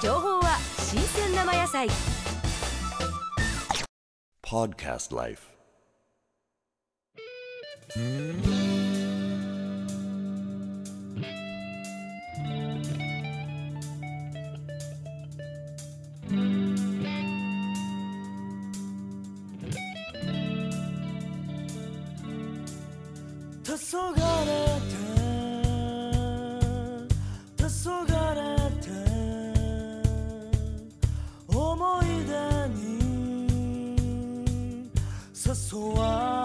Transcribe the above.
情報は新鮮生野菜 Podcast Life. 黄昏 soar.